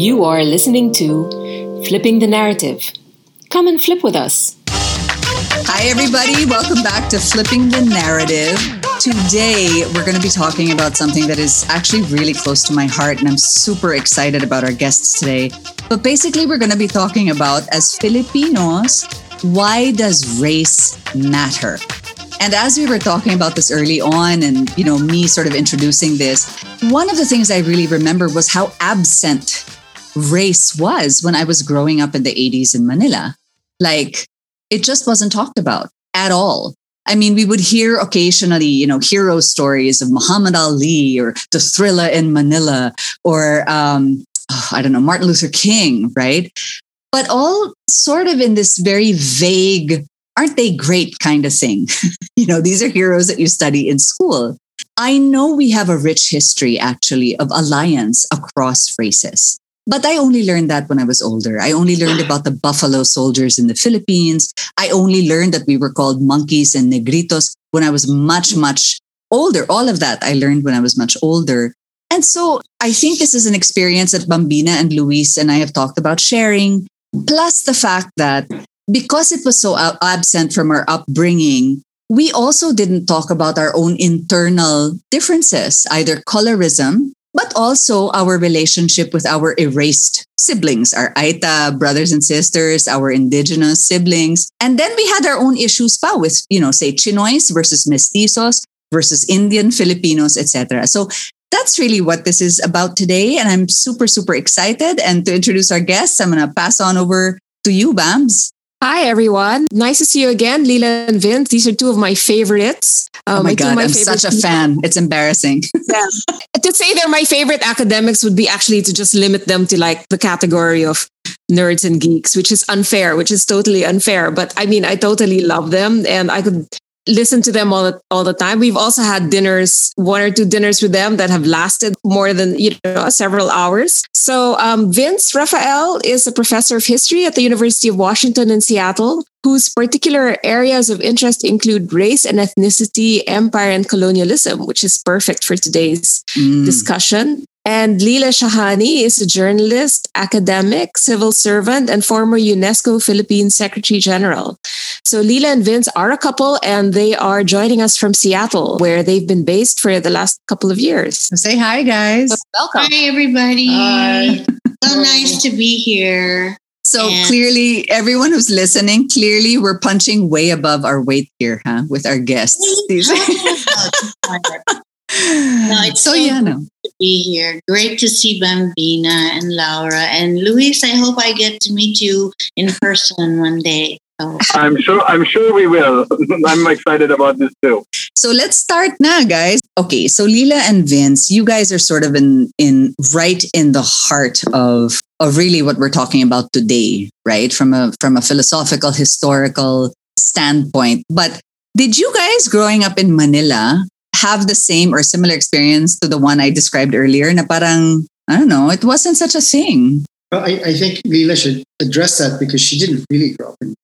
You are listening to Flipping the Narrative. Come and flip with us. Hi, everybody. Welcome back to Flipping the Narrative. Today, we're going to be talking about something that is actually really close to my heart, and I'm super excited about our guests today. But basically, we're going to be talking about, as Filipinos, why does race matter? And as we were talking about this early on, and you know, me sort of introducing this, one of the things I really remember was how absent race was when I was growing up in the 80s in Manila. Like, it just wasn't talked about at all. I mean, we would hear occasionally, you know, hero stories of Muhammad Ali or the thriller in Manila or, um, oh, I don't know, Martin Luther King, right? But all sort of in this very vague aren't they great kind of thing. you know, these are heroes that you study in school. I know we have a rich history actually of alliance across races. But I only learned that when I was older. I only learned ah. about the buffalo soldiers in the Philippines. I only learned that we were called monkeys and negritos when I was much, much older. All of that I learned when I was much older. And so I think this is an experience that Bambina and Luis and I have talked about sharing. Plus the fact that because it was so absent from our upbringing, we also didn't talk about our own internal differences, either colorism, but also our relationship with our erased siblings, our Aita brothers and sisters, our indigenous siblings. And then we had our own issues pa with, you know, say Chinoys versus mestizos versus Indian Filipinos, etc. So that's really what this is about today. And I'm super, super excited. And to introduce our guests, I'm going to pass on over to you, Bams. Hi, everyone. Nice to see you again, Lila and Vince. These are two of my favorites. Um, oh my God, my I'm such a fan. It's embarrassing. yeah. To say they're my favorite academics would be actually to just limit them to like the category of nerds and geeks, which is unfair, which is totally unfair. But I mean, I totally love them and I could listen to them all the, all the time. We've also had dinners, one or two dinners with them that have lasted more than you know several hours. So um, Vince Rafael is a professor of history at the University of Washington in Seattle, whose particular areas of interest include race and ethnicity, empire, and colonialism, which is perfect for today's mm. discussion. And Lila Shahani is a journalist, academic, civil servant, and former UNESCO Philippines Secretary General. So Lila and Vince are a couple, and they are joining us from Seattle, where they've been based for the last couple of years. say hi, guys. welcome. Hi, everybody. Hi. So nice to be here. So and clearly, everyone who's listening, clearly we're punching way above our weight here, huh? With our guests. no, it's so, so yeah, no. to be here. Great to see Bambina and Laura and Luis. I hope I get to meet you in person one day. So. I'm sure. I'm sure we will. I'm excited about this too. So let's start now, guys. Okay, so Lila and Vince, you guys are sort of in in right in the heart of of really what we're talking about today, right? From a from a philosophical, historical standpoint. But did you guys growing up in Manila have the same or similar experience to the one I described earlier na parang, I don't know, it wasn't such a thing. Well, I, I think Lila should address that because she didn't really grow up in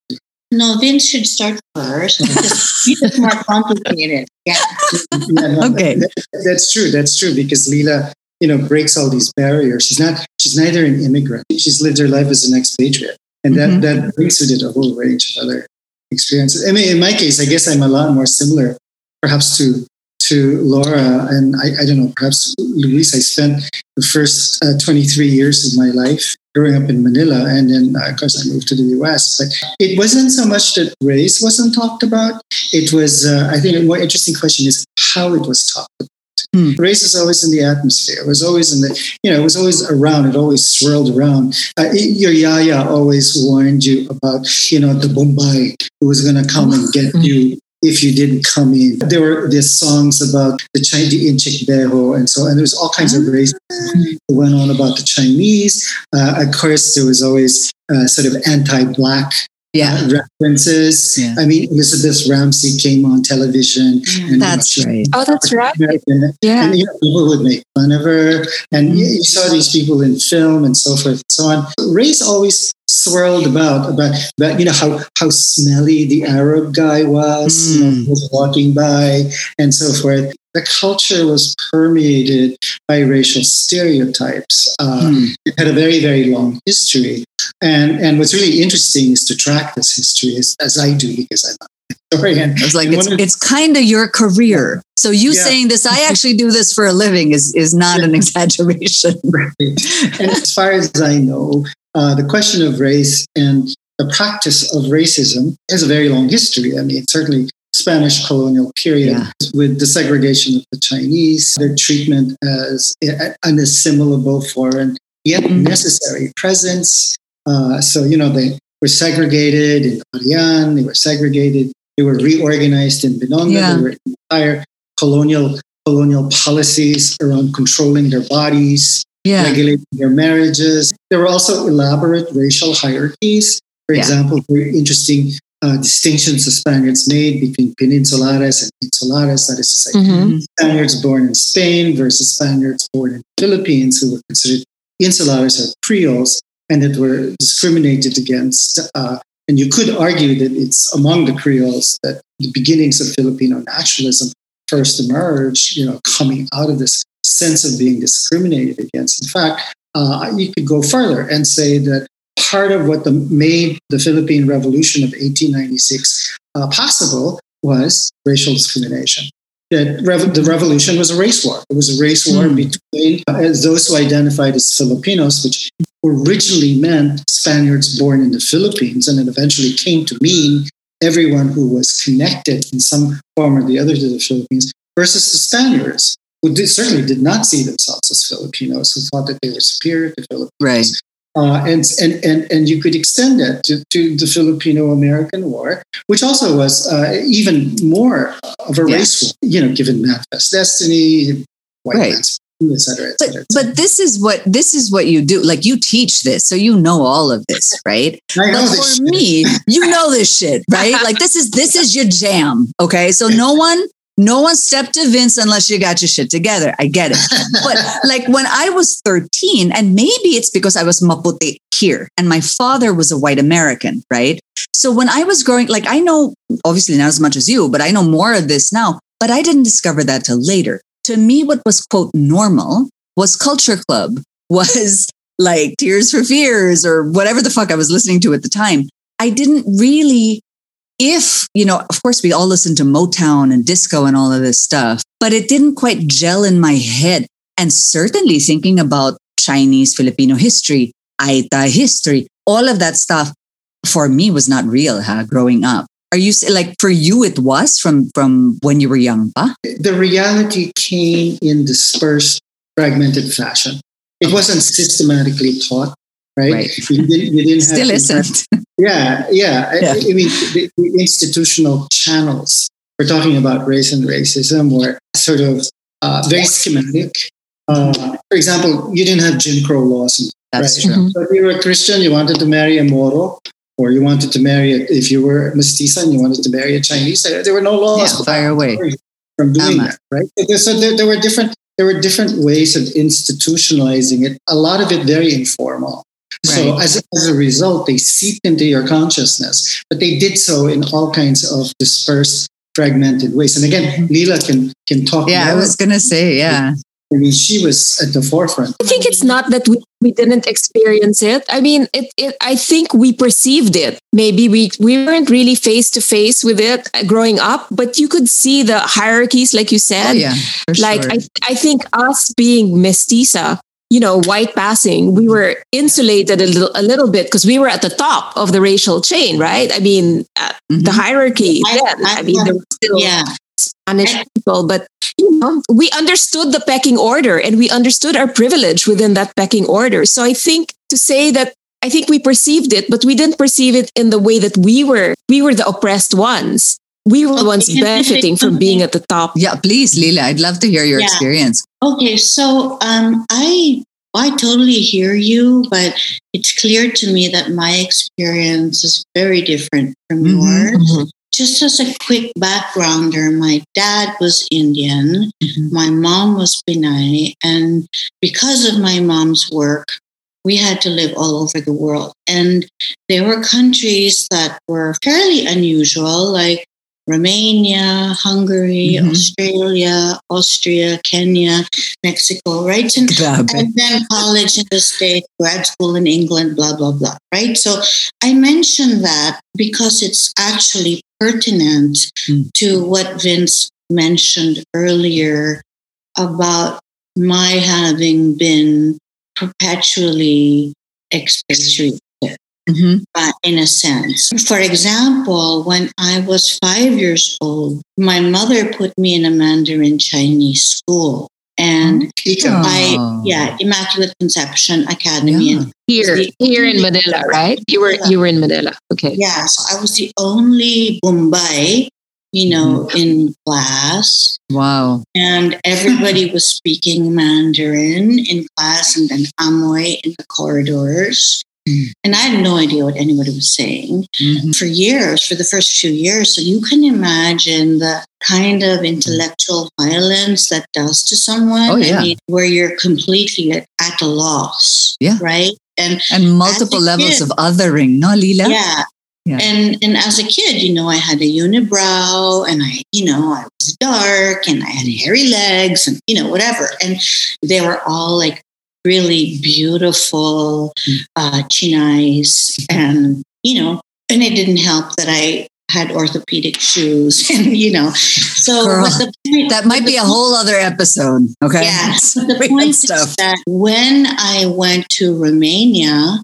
no, Vince should start first. It's more complicated. Yeah. yeah no, okay. That, that's true. That's true because Lila, you know, breaks all these barriers. She's not. She's neither an immigrant. She's lived her life as an expatriate, and that mm-hmm. that brings with it a whole range of other experiences. I mean, in my case, I guess I'm a lot more similar, perhaps to to Laura, and I, I don't know, perhaps Luis, I spent the first uh, 23 years of my life growing up in Manila, and then uh, of course I moved to the US. But it wasn't so much that race wasn't talked about. It was, uh, I think, a more interesting question is how it was talked about. Hmm. Race was always in the atmosphere. It was always in the, you know, it was always around. It always swirled around. Uh, your yaya always warned you about, you know, the Bombay who was going to come and get hmm. you if you didn't come in. There were these songs about the Chinese, the Inchik Beho, and so, and there was all kinds of ah. race that went on about the Chinese. Uh, of course, there was always uh, sort of anti-black yeah. Uh, references. Yeah. I mean, Elizabeth Ramsey came on television. And, that's you know, right. Oh, that's right. And, yeah. And you know, people would make fun of her. And mm-hmm. you saw these people in film and so forth and so on. Race always swirled about about about you know how how smelly the Arab guy was, mm. you know, hmm. was walking by and so forth. The culture was permeated by racial stereotypes. Uh, mm. It had a very, very long history. And, and what's really interesting is to track this history as, as I do because I'm a historian. I was like, it's, it's kind of your career. So you yeah. saying this, I actually do this for a living is, is not an exaggeration. Right. And as far as I know, uh, the question of race and the practice of racism has a very long history. I mean, certainly Spanish colonial period yeah. with the segregation of the Chinese, their treatment as an assimilable foreign yet mm-hmm. necessary presence. Uh, so, you know, they were segregated in Parian, they were segregated, they were reorganized in Binondo, yeah. there were entire colonial colonial policies around controlling their bodies, yeah. regulating their marriages. There were also elaborate racial hierarchies. For yeah. example, very interesting uh, distinctions the Spaniards made between peninsulares and insulares, that is to say, mm-hmm. Spaniards born in Spain versus Spaniards born in the Philippines, who were considered insulares or Creoles, and that were discriminated against. Uh, and you could argue that it's among the Creoles that the beginnings of Filipino nationalism first emerged, you know, coming out of this sense of being discriminated against. In fact, uh, you could go further and say that part of what the, made the Philippine Revolution of 1896 uh, possible was racial discrimination. That rev- the revolution was a race war. It was a race war mm. between uh, those who identified as Filipinos, which originally meant Spaniards born in the Philippines, and it eventually came to mean everyone who was connected in some form or the other to the Philippines, versus the Spaniards, who did, certainly did not see themselves as Filipinos, who thought that they were superior to Filipinos. Right. Uh, and, and, and, and you could extend that to, to the Filipino American War, which also was uh, even more of a race war, you know, given manifest destiny, white right. man's Et cetera, et cetera, but, but this is what this is what you do. Like you teach this, so you know all of this, right? I but for me, you know this shit, right? like this is this is your jam. Okay. So no one no one stepped to Vince unless you got your shit together. I get it. but like when I was 13, and maybe it's because I was maputi here and my father was a white American, right? So when I was growing, like I know, obviously not as much as you, but I know more of this now, but I didn't discover that till later. To me, what was quote normal was culture club, was like Tears for Fears or whatever the fuck I was listening to at the time. I didn't really if, you know, of course, we all listen to Motown and disco and all of this stuff, but it didn't quite gel in my head. And certainly thinking about Chinese Filipino history, Aita history, all of that stuff for me was not real huh, growing up. Are you like for you it was from from when you were young, pa? The reality came in dispersed, fragmented fashion. It wasn't systematically taught right? right. You didn't, you didn't Still isn't. Yeah, yeah. yeah. I, I, mean, the, the, institutional channels we're talking about race and racism were sort of uh, very schematic. Uh, for example, you didn't have Jim Crow laws. That's right? true. Mm-hmm. So if you were a Christian, you wanted to marry a Moro, or you wanted to marry, a, if you were a mestiza and you wanted to marry a Chinese, there were no laws. Yeah, fire away. From doing that, right? So there, there were different there were different ways of institutionalizing it. A lot of it very informal. So as, as a result, they seeped into your consciousness, but they did so in all kinds of dispersed, fragmented ways. And again, mm-hmm. Lila can can talk. Yeah, I was gonna say, yeah. I mean, she was at the forefront. I think it's not that we, we didn't experience it. I mean, it, it I think we perceived it. Maybe we we weren't really face to face with it uh, growing up, but you could see the hierarchies, like you said. Oh, yeah, like sure. I I think us being mestiza you know, white passing, we were insulated a little, a little bit because we were at the top of the racial chain, right? I mean, uh, mm-hmm. the hierarchy. I, then, I, I mean, there were still yeah. Spanish people, but you know, we understood the pecking order and we understood our privilege within that pecking order. So I think to say that I think we perceived it, but we didn't perceive it in the way that we were. We were the oppressed ones. We were the ones benefiting from being at the top. Yeah, please, Lila, I'd love to hear your yeah. experience. Okay, so um, I I totally hear you, but it's clear to me that my experience is very different from mm-hmm, yours. Mm-hmm. Just as a quick backgrounder, my dad was Indian, mm-hmm. my mom was Pinay, and because of my mom's work, we had to live all over the world. And there were countries that were fairly unusual, like Romania, Hungary, Mhm. Australia, Austria, Kenya, Mexico, right? And, and then college in the States, grad school in England, blah, blah, blah, right? So I mention that because it's actually pertinent Mm. to what Vince mentioned earlier about my having been perpetually expatriated Mhm. uh, in a sense. For example, when I was five years old, my mother put me in a Mandarin Chinese school. And I, Oh. yeah, Immaculate Conception Academy. Yeah. And Here, The- here in Manila, right? You were you were in Manila. Okay. yeah, so I was the only Bombay, you know, in class. Wow. And everybody was speaking Mandarin in class and then Amoy in the corridors. Mm. And I had no idea what anybody was saying. Mhm. for years, for the first few years. So you can imagine the kind of intellectual violence that does to someone. Oh, yeah. I mean, where you're completely at, at a loss. Yeah. Right. And And multiple levels kid. of othering, no, Lila? yeah. Yeah. And and as a kid, you know, I had a unibrow and I, you know, I was dark and I had hairy legs and, you know, whatever. And they were all like really beautiful, Mm. uh, chinais and, you know, and it didn't help that I had orthopedic shoes and, you know, so Girl, the point, That might be a whole other episode. Okay. yeah, but the point is that when I went to Romania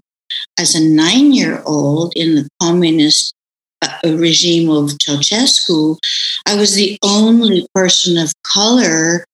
as a nine-year-old in the communist uh, regime of Ceausescu, I was the only person of color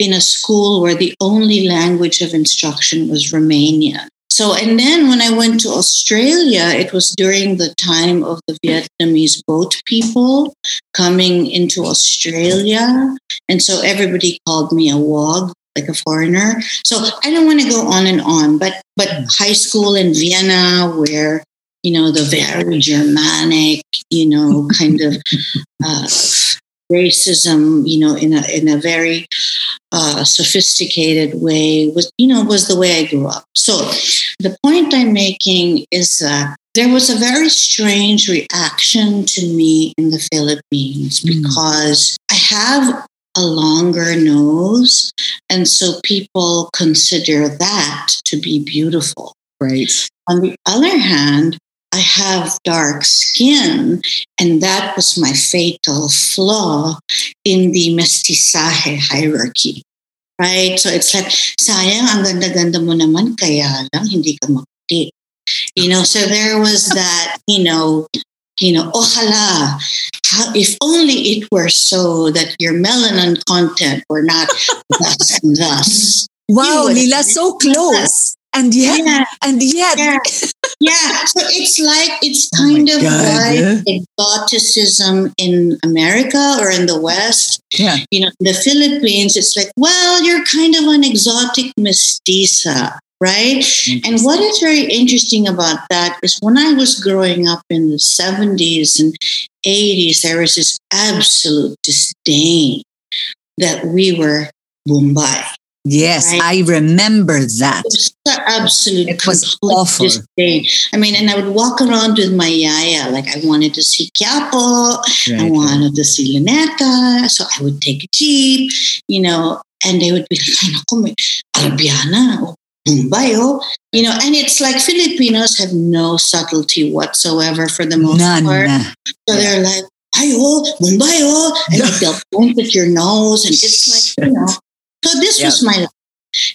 in a school where the only language of instruction was Romanian. So, and then when I went to Australia, it was during the time of the Vietnamese boat people coming into Australia. And so everybody called me a wog, like a foreigner. So I don't want to go on and on, but but high school in Vienna, where you know the very Germanic, you know, kind of uh, racism, you know, in a in a very uh, sophisticated way was you know was the way I grew up. So the point I'm making is that there was a very strange reaction to me in the Philippines Mm. because I have a longer nose. And so people consider that to be beautiful. Right. On the other hand, I have dark skin, and that was my fatal flaw in the mestizaje hierarchy. Right? So it's like, sayang, ang ganda-ganda mo naman, kaya lang hindi ka maputi. You know, so there was that, you know, you know, oh, ojalá, how, if only it were so that your melanin content were not thus and thus. Wow, Lila, so close. And yet, Yeah, and yet, yeah, yeah. So it's like it's Oh kind of God. like exoticism in America or in the West. yeah. You know, in the Philippines, it's like, well, you're kind of an exotic mestiza, right? Mm-hmm. And what is very interesting about that is when I was growing up in the 70s and 80s, there was this absolute disdain that we were Bombay. Yes, Right. I remember that. It was absolute It was awful. disdain. I mean, and I would walk around with my yaya, like I wanted to see Quiapo, I wanted to see Luneta, so I would take a jeep, you know, and they would be like, ay, naku, may Arabiana, oh, Bombay, oh. You know, and it's like Filipinos have no subtlety whatsoever for the most None. part. So they're like, ay, oh, Bombay, oh. And they'll point at your nose. And it's like, you know. So this Yeah. was my life.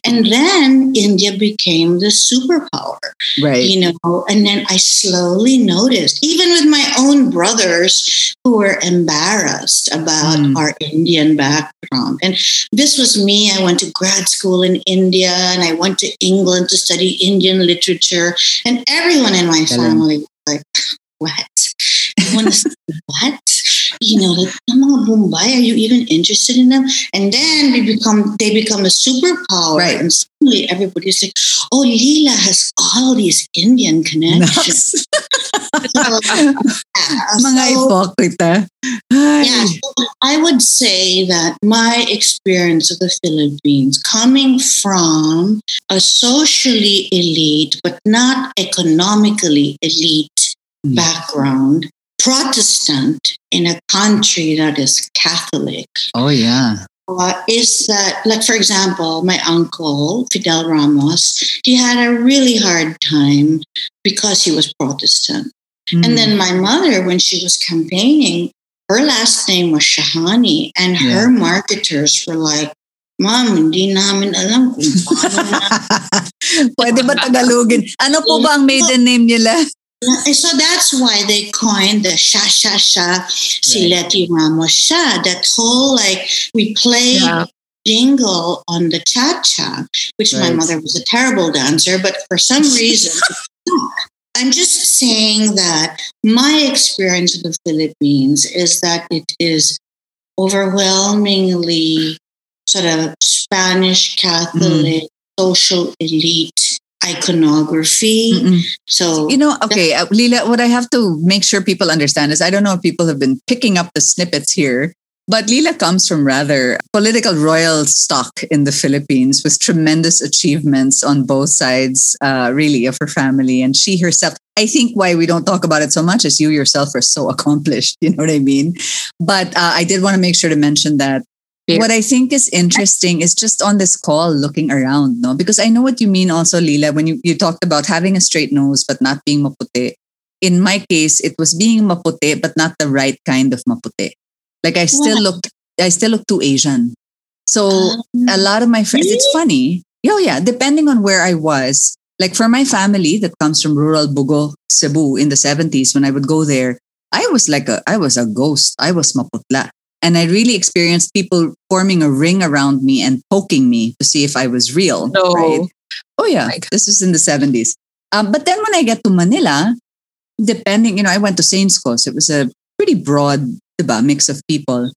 And then India became the superpower, Right. you know. And then I slowly noticed, even with my own brothers who were embarrassed about Mm. our Indian background. And this was me. I went to grad school in India and I went to England to study Indian literature. And everyone in my family was like, what? You want to see what? You know, like, "Yung mga Bombay, are you even interested in them? And then we become, they become a superpower. Right. And suddenly everybody's like, oh, Lila has all these Indian connections. So, yeah, Mga so-. Yeah, so I would say that my experience of the Philippines, coming from a socially elite but not economically elite Mm. background, Protestant in a country that is Catholic Oh yeah. uh, is that, like, for example, my uncle, Fidel Ramos, he had a really hard time because he was Protestant. Mm. And then my mother, when she was campaigning, her last name was Shahani, and her marketers were like, Ma'am, hindi namin alam kung paano na. Pwede ba Tagalogin? Ano po ba ang maiden name nila? And so that's why they coined the sha sha sha si Leti Ramos sha. That whole like we play Yeah. jingle on the cha cha, which my mother was a terrible dancer, but for some reason. I'm just saying that my experience of the Philippines is that it is overwhelmingly sort of Spanish Catholic mm-hmm. social elite iconography. Mm-mm. So You know, okay, uh, Lila, what I have to make sure people understand is I don't know if people have been picking up the snippets here, but Lila comes from rather political royal stock in the Philippines with tremendous achievements on both sides, uh, really, of her family. And she herself, I think why we don't talk about it so much is you yourself are so accomplished. You know what I mean? But uh, I did want to make sure to mention that Yeah. what I think is interesting is just on this call looking around, no? Because I know what you mean also, Lila, when you, you talked about having a straight nose but not being maputi. In my case, it was being maputi but not the right kind of maputi. Like I still Why? look I still look too Asian. So Um, a lot of my friends, it's funny. Oh yeah, depending on where I was. Like for my family that comes from rural Bogo, Cebu in the 70s, when I would go there, I was like a I was a ghost. I was maputla. And I really experienced people forming a ring around me and poking me to see if I was real. No. Right? Oh yeah. This was in the 70s. Um, but then when I get to Manila, depending, you know, I went to Saints Coast. It was a pretty broad diba, mix of people.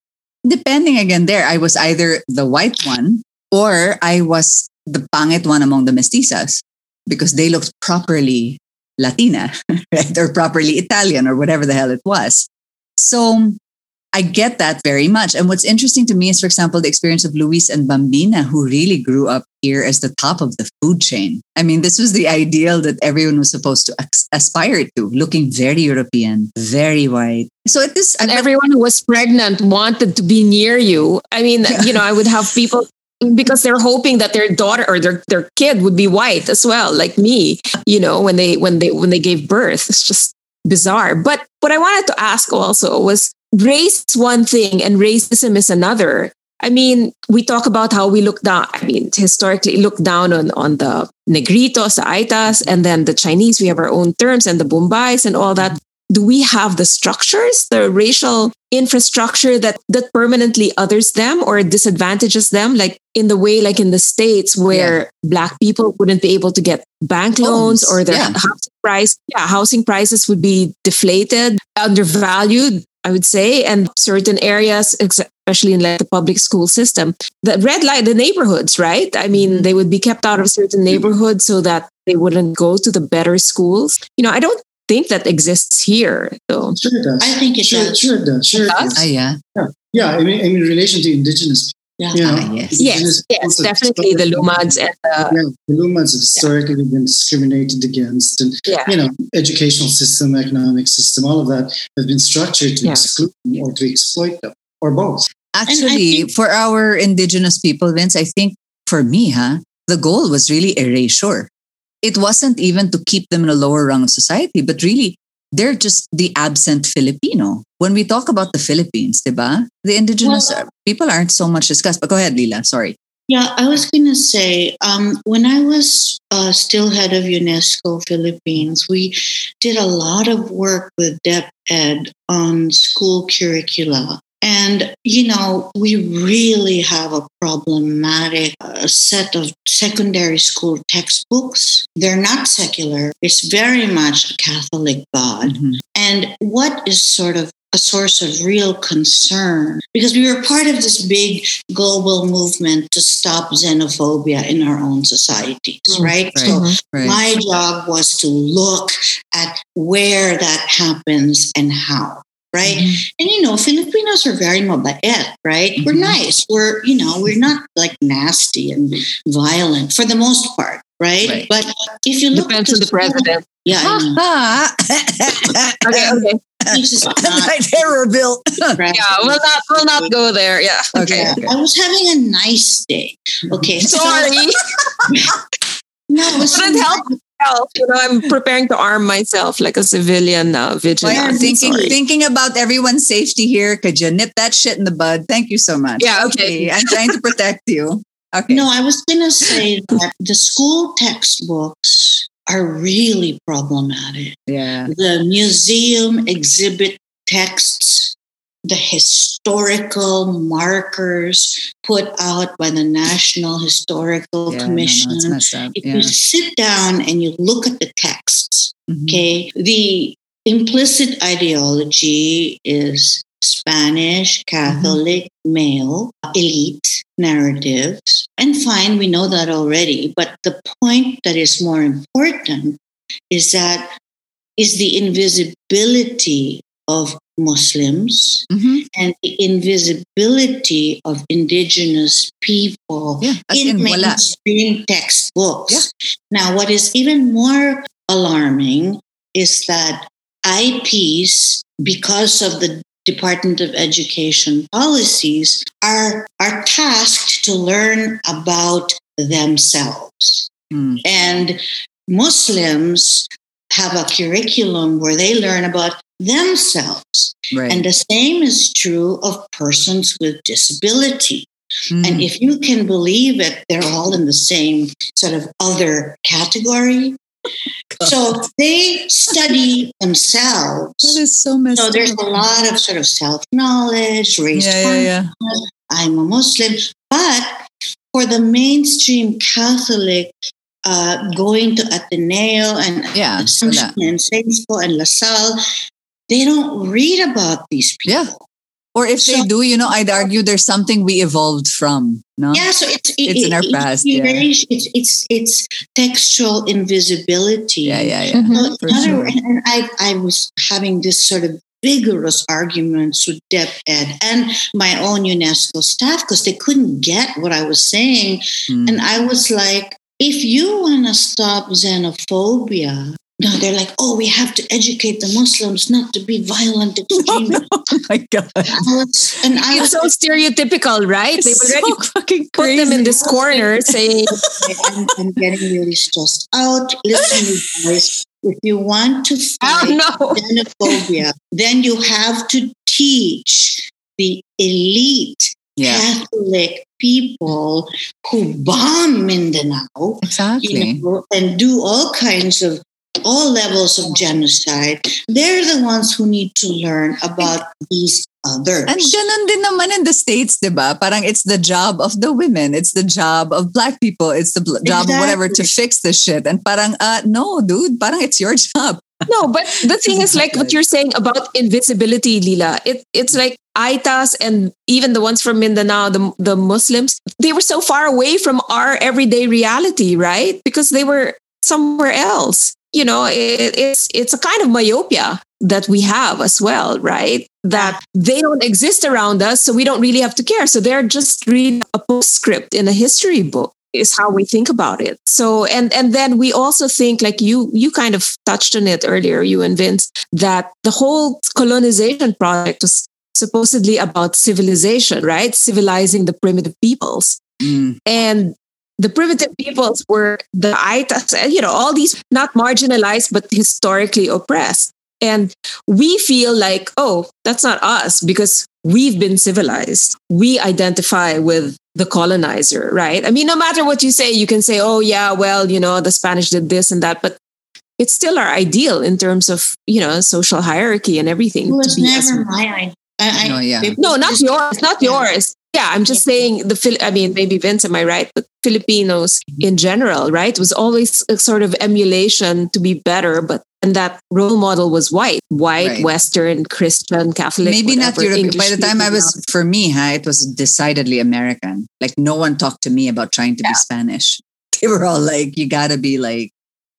Depending again there, I was either the white one or I was the pangit one among the mestizas because they looked properly Latina, right? Or properly Italian or whatever the hell it was. So I get that very much. And what's interesting to me is, for example, the experience of Luis and Bambina, who really grew up here as the top of the food chain. I mean, this was the ideal that everyone was supposed to aspire to, looking very European, very white. So it is, and everyone who was pregnant wanted to be near you. I mean, you know, I would have people because they're hoping that their daughter or their, their kid would be white as well, like me, you know, when they when they when they gave birth. It's just bizarre. But what I wanted to ask also was race one thing and racism is another. I mean, we talk about how we look down, I mean, historically look down on, on the Negritos, the Aitas, and then the Chinese, we have our own terms, and the Bombais and all that. Do we have the structures, the racial infrastructure that, that permanently others them or disadvantages them? Like in the way, like in the States, where Black people wouldn't be able to get bank loans Loans, or their yeah. housing price, yeah, housing prices would be deflated, undervalued, I would say, and certain areas, especially in like the public school system, the red light, the neighborhoods, right? I mean, mm-hmm. they would be kept out of certain mm-hmm. neighborhoods so that they wouldn't go to the better schools. You know, I don't think that exists here. So Sure it does. I think it sure, does. sure it does. Sure it does? does. Ah, yeah. Yeah, Yeah. I mean, in relation to indigenous, Yeah. you know, Ah, yes. yes, yes, definitely the Lumads and the Yeah, the Lumads have historically been discriminated against, and yeah. you know, educational system, economic system, all of that have been structured to Yeah. exclude them or to exploit them, or both. Actually, think- for our indigenous people, Vince, I think for me, huh, the goal was really erasure. It wasn't even to keep them in a lower rung of society, but really they're just the absent Filipino. When we talk about the Philippines, diba? The indigenous Well- people aren't so much discussed. But go ahead, Lila. Sorry. Yeah, I was going to say, um, when I was uh, still head of UNESCO Philippines, we did a lot of work with DepEd Ed on school curricula. And, you know, we really have a problematic uh, set of secondary school textbooks. They're not secular, it's very much a Catholic God. Mhm. And what is sort of a source of real concern because we were part of this big global movement to stop xenophobia in our own societies, Mm, right? right. So Right. my job was to look at where that happens and how. Right. Mhm. And you know, Filipinos are very mabait, right? We're Mhm. nice. We're, you know, we're not like nasty and violent for the most part, right? Right. But if you look Depends at on the president. Yeah. Ah. Okay, okay. Is. Anti-terror bill. Yeah, we'll not we'll not go there. Yeah. okay, Yeah, okay. I was having a nice day. Okay, so- Sorry. no, it was Couldn't help myself. You know, I'm preparing to arm myself like a civilian uh, Well, vigilante. I'm thinking Sorry. thinking about everyone's safety here. Could you nip that shit in the bud? Thank you so much. Yeah, okay. I'm trying to protect you. Okay. No, I was going to say that the school textbooks are really problematic. Yeah. The museum exhibit texts, the historical markers put out by the National Historical Yeah, no, no, Commission. it's up. if Yeah. you sit down and you look at the texts, Mhm. okay, the implicit ideology is Spanish, Catholic, male, elite narratives. And fine, we know that already. But the point that is more important is that is the invisibility of Muslims Mhm. and the invisibility of indigenous people Yeah. In mainstream textbooks. Now, what is even more alarming is that IPs, because of the Department of Education policies, are, are tasked to learn about themselves. Mm. And Muslims have a curriculum where they learn about themselves. Right. And the same is true of persons with disability. Mm. And if you can believe it, they're all in the same sort of other category. So they study themselves. is so messed So there's up. a lot of sort of self knowledge, raised Yeah, yeah, yeah. I'm a Muslim. But for the mainstream Catholic, uh, going to Ateneo and Yeah, Assumption and Saintspo and La Salle, they don't read about these people. Yeah. Or if they do, you know, I'd argue there's something we evolved from. No? Yeah, so it's It's in our past, yeah. It's it's it's textual invisibility. Yeah, yeah, yeah. Mhm. So For in other- sure. and, I I was having this sort of vigorous arguments with Dep Ed and my own UNESCO staff because they couldn't get what I was saying, Mm. and I was like, if you want to stop xenophobia. No, they're like, oh, we have to educate the Muslims not to be violent extremists. oh my god. I was, and I It's was so stereotypical, right? They've It's already so fucking put crazy. them in this corner saying, I'm, I'm getting really stressed out. Listen, you guys, if you want to oh fight no. xenophobia, then you have to teach the elite Yeah, Catholic people who bomb Mindanao, exactly. you know, and do all kinds of all levels of genocide. They're the ones who need to learn about these others. And ganun din naman in the States, di ba? Parang it's the job of the women. It's the job of black people. It's the bl- job of whatever to fix this shit. And parang, uh, no, dude, parang it's your job. No, but the thing is like what you're saying about invisibility, Lila. It it's like Aitas and even the ones from Mindanao, the the Muslims, they were so far away from our everyday reality, right? Because they were somewhere else. You know, it, it's it's a kind of myopia that we have as well, right? That they don't exist around us, so we don't really have to care. So they're just reading a postscript in a history book is how we think about it. So and and then we also think like you you kind of touched on it earlier, you and Vince, that the whole colonization project was supposedly about civilization, right? Civilizing the primitive peoples. Mm. And the primitive peoples were the Aitas, you know, all these not marginalized but historically oppressed. And we feel like, oh, that's not us because we've been civilized. We identify with the colonizer, right? I mean, no matter what you say, you can say, oh, yeah, well, you know, the Spanish did this and that, but it's still our ideal in terms of, you know, social hierarchy and everything. it was to be never my idea. I, I, No, yeah. no, not yours, not Yeah. yours. Yeah, I'm just saying the Phil. I mean, maybe Vince, am I right? But Filipinos in general, right, was always a sort of emulation to be better, but and that role model was white, white, Right. Western, Christian, Catholic. Maybe not European. By the time I was, for me, huh, it was decidedly American. Like no one talked to me about trying to be Spanish. They were all like, you gotta be like,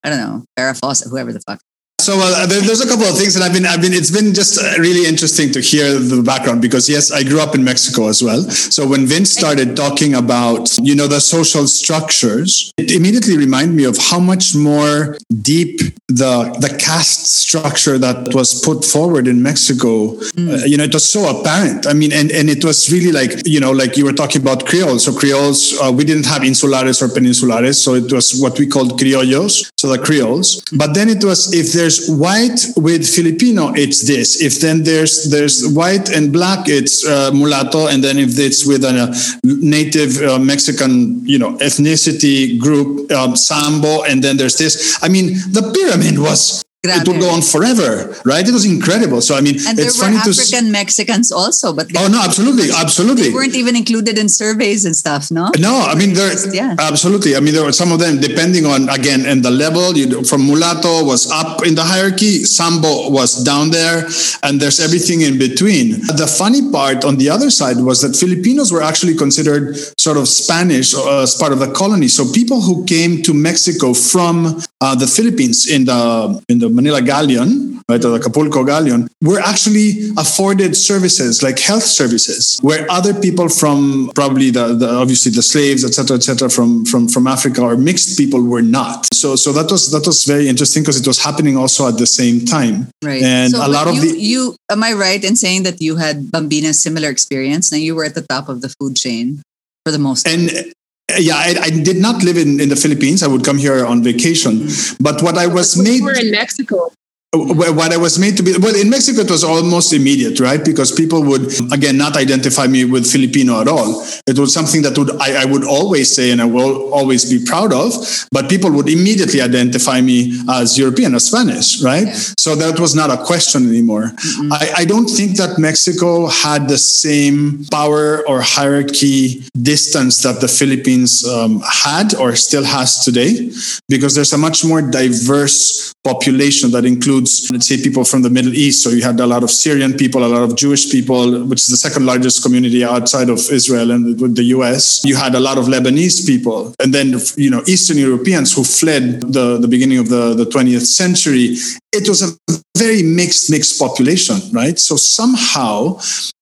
I don't know, Farrah Fawcett, whoever the fuck. So uh, there's a couple of things that I've been, I've been, it's been just uh, really interesting to hear the background because yes, I grew up in Mexico as well. So when Vince started talking about, you know, the social structures, it immediately reminded me of how much more deep the the caste structure that was put forward in Mexico. Mm. Uh, you know, it was so apparent. I mean, and and it was really like, you know, like you were talking about Creoles. So Creoles, uh, we didn't have insulares or peninsulares, so it was what we called criollos, so the Creoles. But then it was if there's white with Filipino, it's this. If then there's there's white and black, it's uh, mulatto, and then if it's with a native uh, Mexican, you know, ethnicity group, um, Sambo, and then there's this. I mean, the pyramid was Grabe. it would go on forever, right? It was incredible. So I mean, and there it's were funny African to Mexicans also, but oh no, absolutely, absolutely, they weren't even included in surveys and stuff. No, no, I mean there, yeah. absolutely. I mean there were some of them depending on again and the level. You know, from mulatto was up in the hierarchy, sambo was down there, and there's everything in between. The funny part on the other side was that Filipinos were actually considered sort of Spanish uh, as part of the colony. So people who came to Mexico from uh, the Philippines in the in the Manila Galleon, right, or the Acapulco Galleon, were actually afforded services like health services, where other people from probably the, the obviously the slaves, etc., etc., from from from Africa or mixed people were not. So so that was that was very interesting because it was happening also at the same time. Right. And so, a lot you, of the you am I right in saying that you had Bambina similar experience? Now you were at the top of the food chain for the most. And yeah, I, I, did not live in, in the Philippines. I would come here on vacation. Mm-hmm. But what I was made. You were in Mexico what I was made to be. Well, in Mexico, it was almost immediate, right? Because people would, again, not identify me with Filipino at all. It was something that would I, I would always say and I will always be proud of, but people would immediately identify me as European, as Spanish, right? Yeah. So that was not a question anymore. Mm-hmm. I, I don't think that Mexico had the same power or hierarchy distance that the Philippines um, had or still has today, because there's a much more diverse population that includes, let's say, people from the Middle East. So you had a lot of Syrian people, a lot of Jewish people, which is the second largest community outside of Israel and with the US. You had a lot of Lebanese people. And then, you know, Eastern Europeans who fled the, the beginning of the, the 20th century. It was a very mixed, mixed population, right? So somehow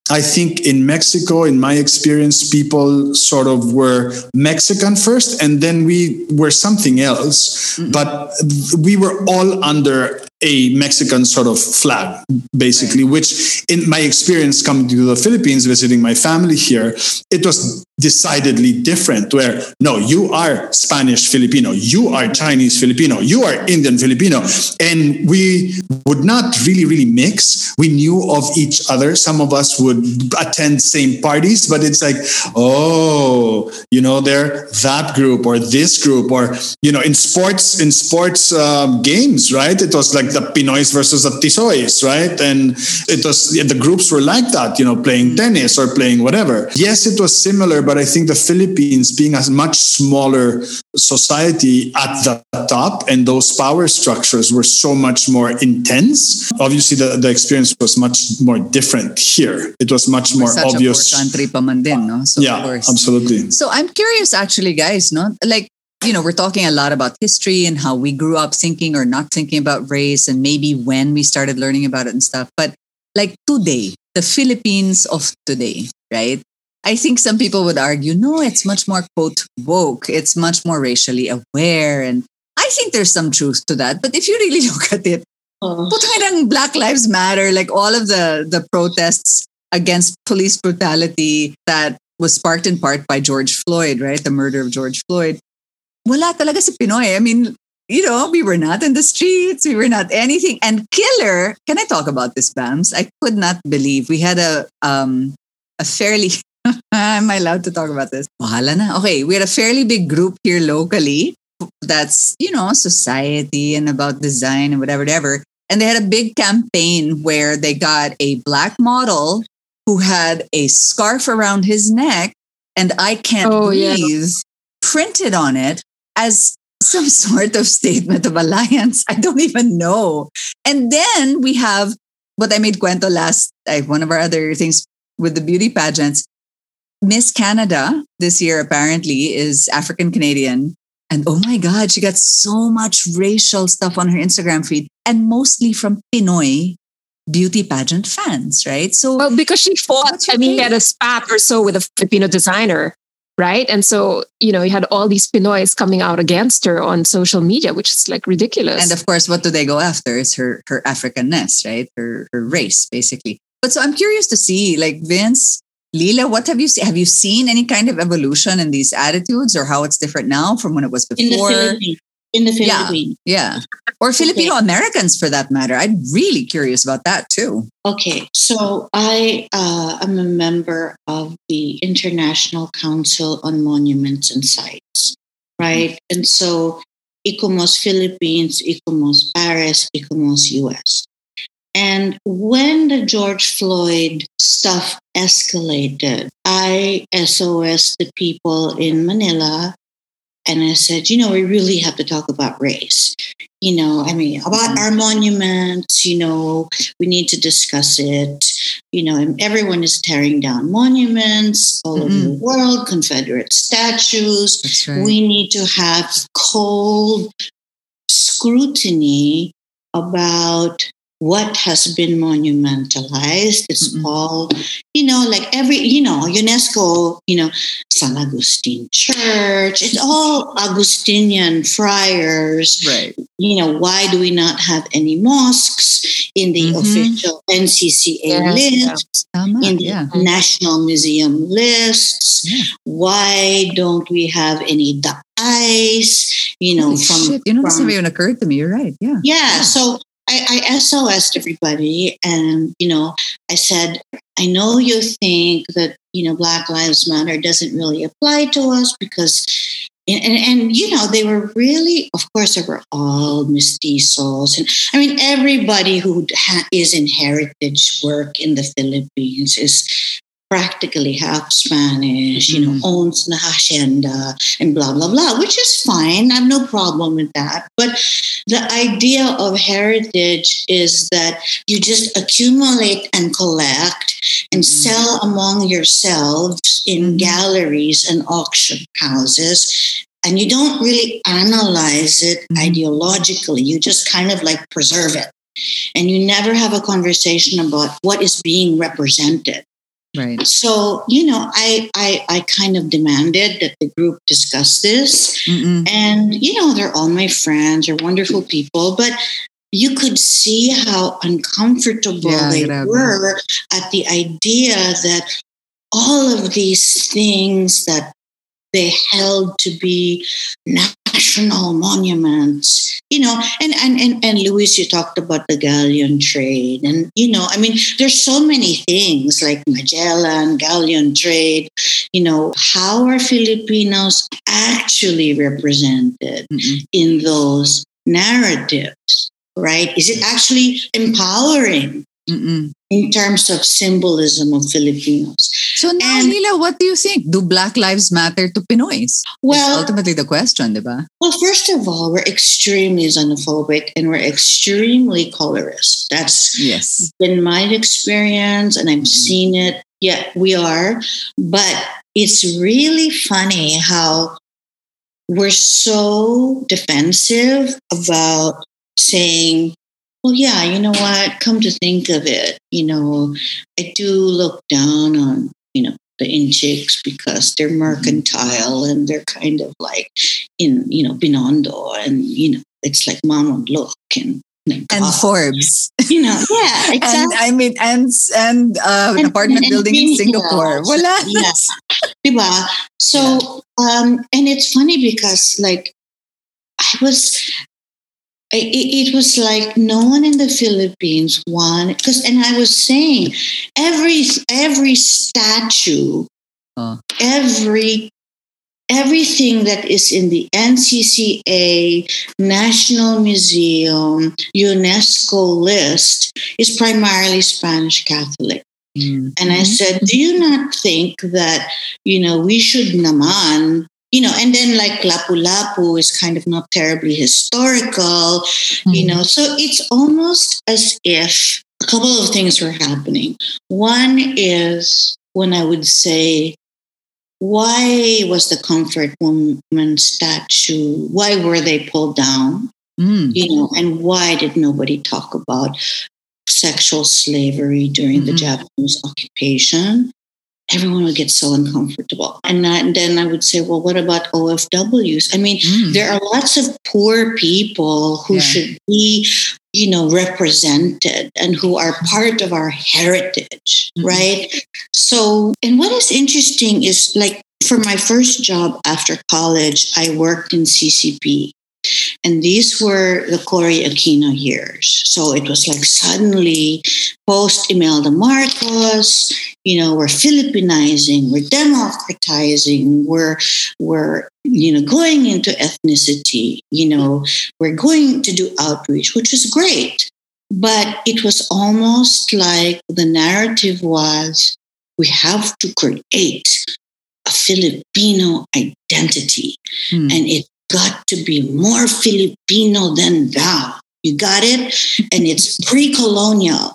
I think in Mexico, in my experience, people sort of were Mexican first, and then we were something else. Mm-hmm. But we were all under a Mexican sort of flag, basically, right. which in my experience coming to the Philippines, visiting my family here, it was decidedly different where no, you are Spanish Filipino, you are Chinese Filipino, you are Indian Filipino. And we would not really, really mix. We knew of each other. Some of us would attend same parties, but it's like, oh, you know, they're that group or this group, or, you know, in sports, in sports um, games, right? It was like like the Pinoys versus the Tisoys, right? And it was the groups were like that, you know, playing mm. tennis or playing whatever. Yes, it was similar, but I think the Philippines being a much smaller society at the top and those power structures were so much more intense. Obviously, the, the experience was much more different here. It was much more obvious. Country pa man din, no? So yeah, absolutely. So I'm curious, actually, guys, no, like you know, we're talking a lot about history and how we grew up thinking or not thinking about race and maybe when we started learning about it and stuff. But like today, the Philippines of today, right? I think some people would argue, no, it's much more quote woke. It's much more racially aware. And I think there's some truth to that. But if you really look at it, oh. Black Lives Matter, like all of the, the protests against police brutality that was sparked in part by George Floyd, right? The murder of George Floyd wala talaga si Pinoy. I mean, you know, we were not in the streets, we were not anything. And Killer, can I talk about this, Bams? I could not believe we had a um a fairly am I allowed to talk about this? Bahala na. Okay, we had a fairly big group here locally that's, you know, society and about design and whatever, whatever. And they had a big campaign where they got a black model who had a scarf around his neck and I can't oh, breathe yeah. printed on it as some sort of statement of alliance. I don't even know. And then we have what I made cuento last, like one of our other things with the beauty pageants. Miss Canada this year apparently is African Canadian. And oh my God, she got so much racial stuff on her Instagram feed, and mostly from Pinoy beauty pageant fans, right? So, well, because she fought, I mean, had a spat or so with a Filipino designer, right? And so, you know, you had all these Pinoys coming out against her on social media, which is like ridiculous. And of course, what do they go after? It's her her Africanness, right? Her her race, basically. But so I'm curious to see, like Vince, Lila, what have you seen? Have you seen any kind of evolution in these attitudes or how it's different now from when it was before? In the in the Philippines. Yeah. yeah. Or Filipino okay. Americans for that matter. I'm really curious about that too. Okay. So I uh, am a member of the International Council on Monuments and Sites, right? Mm-hmm. And so ICOMOS Philippines, ICOMOS Paris, ICOMOS US. And when the George Floyd stuff escalated, I SOS the people in Manila and I said, you know, we really have to talk about race. You know, I mean, about mm-hmm. our monuments, you know, we need to discuss it. You know, everyone is tearing down monuments all mm-hmm. over the world, Confederate statues. Right. We need to have cold scrutiny about what has been monumentalized. It's mm-hmm. all, you know, like every, you know, UNESCO, you know, San Agustin Church, it's all Augustinian friars. Right. You know, why do we not have any mosques in the mm-hmm. official NCCA yeah, list, yeah. in the yeah. National Museum lists? Why don't we have any ice? You know, Holy from, shit. you know, from, this never even occurred to me. You're right. Yeah. Yeah. So I, I SOS'd everybody and, you know, I said, I know you think that, you know, Black Lives Matter doesn't really apply to us because, and, and, and you know, they were really, of course, they were all mestizos. And I mean, everybody who ha- is in heritage work in the Philippines is practically half Spanish, you know, mm-hmm. owns the hacienda and blah, blah, blah, which is fine. I have no problem with that. But the idea of heritage is that you just accumulate and collect and mm-hmm. sell among yourselves in mm-hmm. galleries and auction houses. And you don't really analyze it mm-hmm. ideologically. You just kind of like preserve it. And you never have a conversation about what is being represented. Right. So, you know, I, I, I kind of demanded that the group discuss this. Mm-mm. And, you know, they're all my friends, they're wonderful people, but you could see how uncomfortable yeah, they were at the idea that all of these things that they held to be national monuments. You know and and and, and Luis you talked about the galleon trade and you know i mean there's so many things like magellan galleon trade you know how are filipinos actually represented mm-hmm. in those narratives right? Is it actually empowering Mm-mm. in terms of symbolism of Filipinos. So now, and, Lila, what do you think? Do Black Lives Matter to Pinoys? Well, That's ultimately the question, diba? Well, first of all, we're extremely xenophobic and we're extremely colorist. That's yes. been my experience, and I've mm-hmm. seen it. Yeah, we are, but it's really funny how we're so defensive about saying well, yeah, you know what? Come to think of it, you know, I do look down on, you know, the Inchics because they're mm-hmm. mercantile and they're kind of like in, you know, Binondo and, you know, it's like mom and look and and Forbes. You know, yeah, exactly. and I mean, and and, uh, and apartment and, building in Singapore. Voila. Yeah. Diba? So, yeah. um, and it's funny because like I was it, it, was like no one in the Philippines wanted because and I was saying every every statue, uh. every everything that is in the NCCA National Museum UNESCO list is primarily Spanish Catholic. Mm-hmm. And I said, do you not think that, you know, we should naman you know, and then like Lapu Lapu is kind of not terribly historical, mm-hmm. you know, so it's almost as if a couple of things were happening. One is when I would say, why was the comfort woman statue, why were they pulled down? Mm. You know, and why did nobody talk about sexual slavery during the Mhm. Japanese occupation? Everyone would get so uncomfortable. And, that, and then I would say, well, what about OFWs? I mean, Mm. there are lots of poor people who Yeah. should be you know represented and who are part of our heritage Mhm. right so and what is interesting is like for my first job after college i worked in ccp and these were the Cory Aquino years. So it was like suddenly post Imelda Marcos, you know, we're Filipinizing, we're democratizing, we're we're you know going into ethnicity, you know, we're going to do outreach, which was great. But it was almost like the narrative was we have to create a Filipino identity Hmm. and it got to be more Filipino than thou. You got it? And it's pre colonial,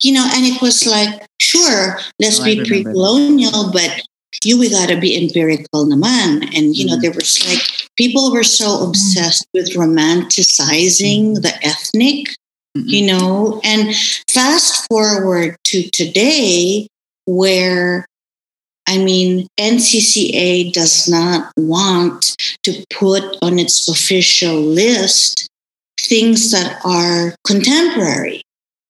you know, and it was like, sure, let's Oh, be pre colonial, but you we gotta be empirical naman. And you know, Mhm. there was like people were so obsessed with romanticizing the ethnic, Mm-mm. you know, and fast forward to today where I mean, NCCA does not want to put on its official list things that are contemporary.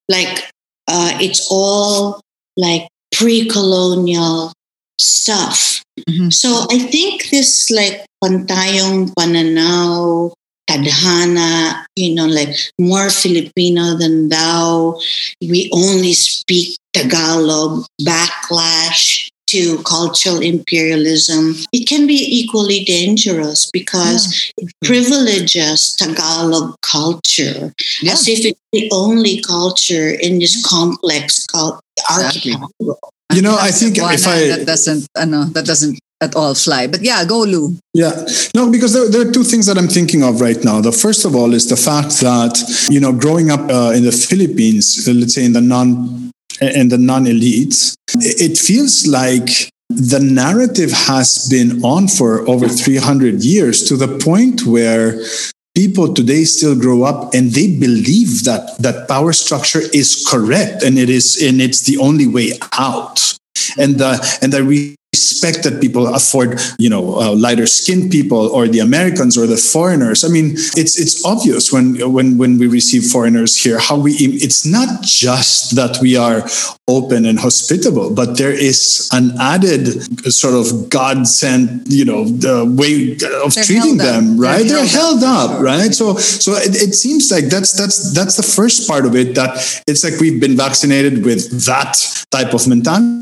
Like, uh, it's all like pre colonial stuff. Mhm. So I think this, like, pantayong pananaw, tadhana, you know, like more Filipino than thou, we only speak Tagalog, backlash to cultural imperialism, it can be equally dangerous because it privileges Tagalog culture Yeah. as if it's the only culture in this complex cult Exactly. archipelago. You know, I think one if I- that doesn't, ano, that doesn't at all fly. But yeah, go Lou. Yeah, no, because there, there are two things that I'm thinking of right now. The first of all is the fact that you know, growing up uh, in the Philippines, uh, let's say in the non in the non-elites, it feels like the narrative has been on for over 300 years to the point where people today still grow up and they believe that that power structure is correct and it is and it's the only way out. And the and the respect that people afford you know uh, lighter skinned people or the americans or the foreigners. I mean it's it's obvious when when when we receive foreigners here how we it's not just that we are open and hospitable but there is an added sort of god sent you know the way of They're treating them They're right? They're held held up, up, sure. right? So so it, it seems like that's that's that's the first part of it that it's like we've been vaccinated with that type of mentality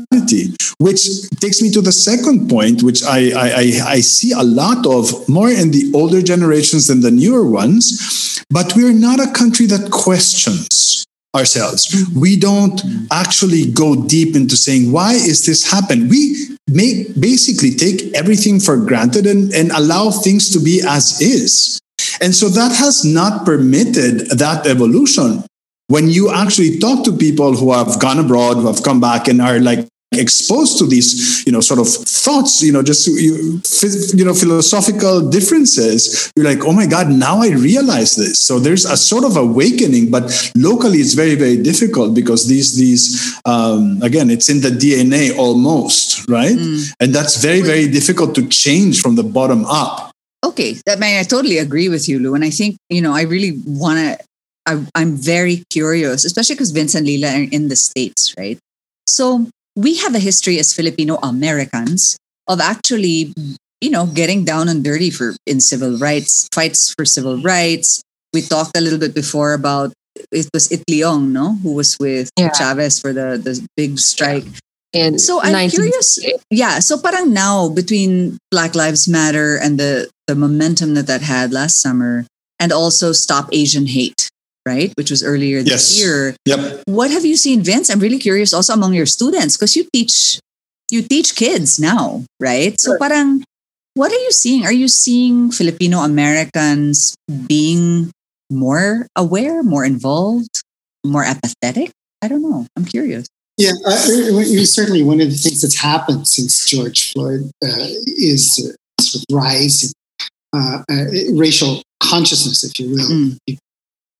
which takes me to the second point which I, I i i see a lot of more in the older generations than the newer ones but we're not a country that questions ourselves. We don't actually go deep into saying why is this happen? We make basically take everything for granted and, and allow things to be as is. And so that has not permitted that evolution. When you actually talk to people who have gone abroad, who have come back and are like exposed to these, you know, sort of thoughts, you know, just you, you know, philosophical differences, you're like, oh my God, now I realize this. So there's a sort of awakening, but locally it's very, very difficult because these, these, um, again, it's in the DNA almost, right? And that's very, very difficult to change from the bottom up. Okay, that man, I totally agree with you, Lou. And I think you know, I really want to. I, I'm very curious, especially because Vince and Lila are in the states, right? So we have a history as Filipino Americans of actually, you know, getting down and dirty for in civil rights fights for civil rights. We talked a little bit before about it was Itliong, no, who was with Yeah. Chavez for the the big strike. And So I'm curious. Yeah. So parang now between Black Lives Matter and the the momentum that that had last summer, and also Stop Asian Hate, right, which was earlier this Yes. year. Yep. What have you seen, Vince? I'm really curious also among your students because you teach you teach kids now, right? So parang what are you seeing? Are you seeing Filipino Americans being more aware, more involved, more apathetic? I don't know. I'm curious. Yeah, uh, certainly one of the things that's happened since George Floyd uh, is uh, sort of rise in uh, uh, racial consciousness, if you will. Mm.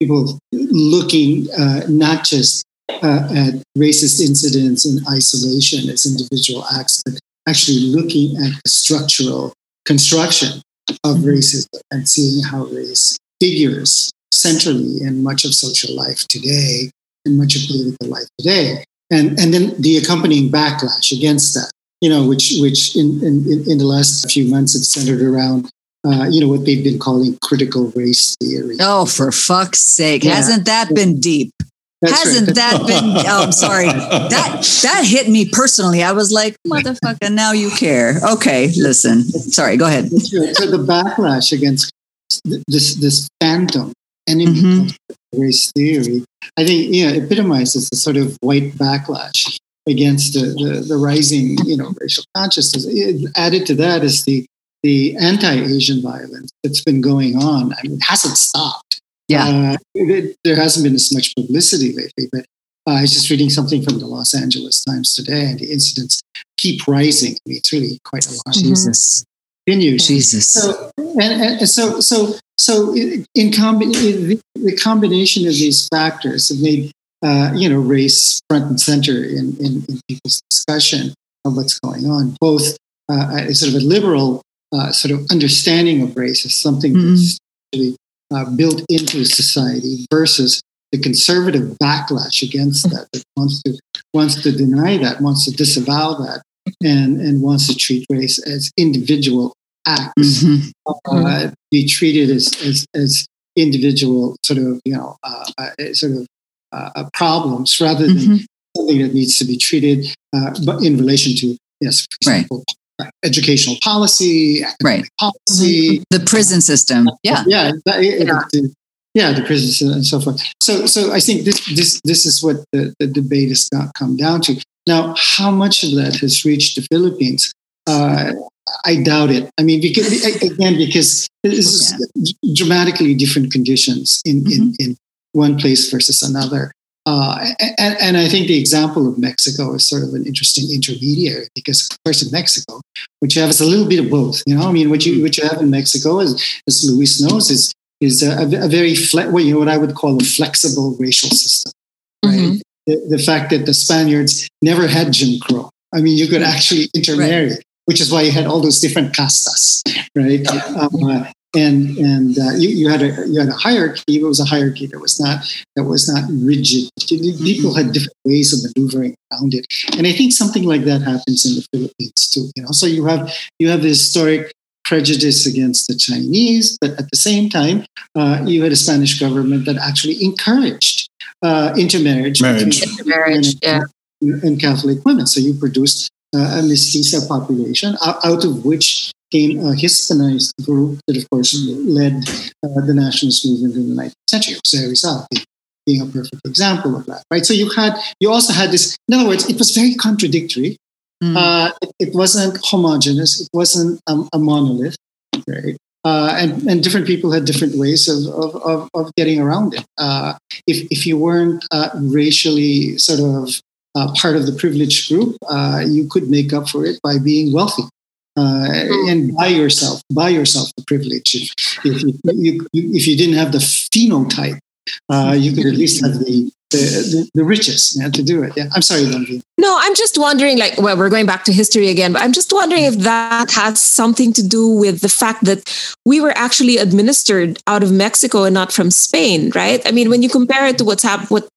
People looking uh, not just at racist incidents in isolation as individual acts, but actually looking at the structural construction of mm-hmm. racism and seeing how race figures centrally in much of social life today and much of political life today. And, and then the accompanying backlash against that, you know, which, which in, in, in the last few months have centered around uh, you know what they've been calling critical race theory. Oh, for fuck's sake! Yeah. Hasn't that been deep? That's Hasn't right. that been? Oh, I'm sorry. That that hit me personally. I was like, motherfucker, now you care. Okay, listen. Sorry, go ahead. So the backlash against this this phantom enemy mm-hmm. race theory, I think, yeah, epitomizes the sort of white backlash against the, the, the rising, you know, racial consciousness. It, added to that is the the anti-Asian violence that's been going on. I mean, it hasn't stopped. Yeah, uh, it, there hasn't been as much publicity lately, but uh, I was just reading something from the Los Angeles Times today, and the incidents keep rising. I mean, it's really quite alarming. Jesus, continues. Jesus. So, and, and so, so, so, in combi- the combination of these factors have made uh, you know race front and center in, in, in, people's discussion of what's going on, both uh, sort of a liberal uh, sort of understanding of race as something mm-hmm. that's really uh, built into society versus the conservative backlash against that that wants to wants to deny that, wants to disavow that, and and wants to treat race as individual acts, mm-hmm. uh, mm-hmm. be treated as, as as individual sort of you know uh, uh sort of uh, problems rather than mm-hmm. something that needs to be treated, but in relation to yes, for example, right educational policy, right. policy, mm-hmm. the prison system. Yeah, yeah, yeah. Yeah, the prison system and so forth. So, so I think this this this is what the, the debate has got come down to. Now, how much of that has reached the Philippines? Uh, I doubt it. I mean, because again, because this is yeah. dramatically different conditions in, mm-hmm. in, in one place versus another. Uh, and, and, I think the example of Mexico is sort of an interesting intermediary because, of course, in Mexico, what you have is a little bit of both. You know, I mean, what you what you have in Mexico, as, as Luis knows, is is a, a very fle- well, you know, what I would call a flexible racial system. Right? Mm-hmm. The, the, fact that the Spaniards never had Jim Crow. I mean, you could actually intermarry. Right which is why you had all those different castas, right? Um, uh, and and uh, you, you had a you had a hierarchy. It was a hierarchy that was not that was not rigid. People had different ways of maneuvering around it, and I think something like that happens in the Philippines too. You know, so you have you have the historic prejudice against the Chinese, but at the same time, uh, you had a Spanish government that actually encouraged uh, intermarriage, Marriage. intermarriage, and, yeah. and Catholic women. So you produced uh, a mestiza population, out of which came a Hispanized group that, of course, led uh, the nationalist movement in the 19th century. Jose Rizal being a perfect example of that, right? So you had, you also had this. In other words, it was very contradictory. Mm. Uh, it, it, wasn't homogenous. It wasn't a, a monolith, right? Uh, and, and different people had different ways of, of, of, of getting around it. Uh, if, if you weren't uh, racially sort of uh, part of the privileged group, uh, you could make up for it by being wealthy. Uh, mm-hmm. and buy yourself, buy yourself the privilege. If, if you, you, if you didn't have the phenotype, uh, you could at least have the the, the, the riches know, to do it. Yeah, I'm sorry, Donvi. No, I'm just wondering. Like, well, we're going back to history again, but I'm just wondering if that has something to do with the fact that we were actually administered out of Mexico and not from Spain, right? I mean, when you compare it to what's hap- what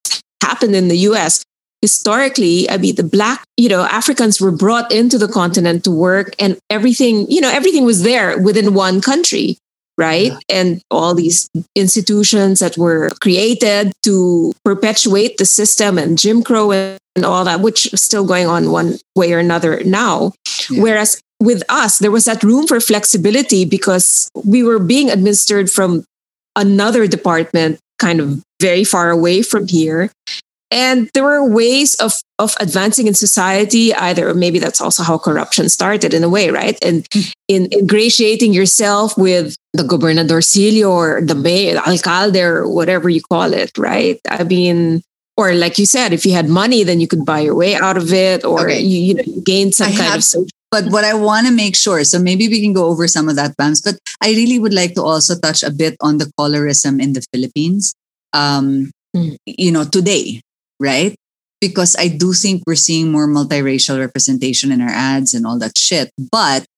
happened in the U.S historically, I mean, the black, you know, Africans were brought into the continent to work and everything, you know, everything was there within one country, right? Yeah. And all these institutions that were created to perpetuate the system and Jim Crow and all that, which is still going on one way or another now. Yeah. Whereas with us, there was that room for flexibility because we were being administered from another department kind of very far away from here and there were ways of of advancing in society either maybe that's also how corruption started in a way right and in ingratiating yourself with the gobernadorcillo or the mayor alcalde or whatever you call it right i mean or like you said, if you had money, then you could buy your way out of it, or Okay. you, you know, you gain some I kind have- of social. But what I want to make sure, so maybe we can go over some of that, Bams, but I really would like to also touch a bit on the colorism in the Philippines, um, Mm. you know, today, right? Because I do think we're seeing more multiracial representation in our ads and all that shit. But,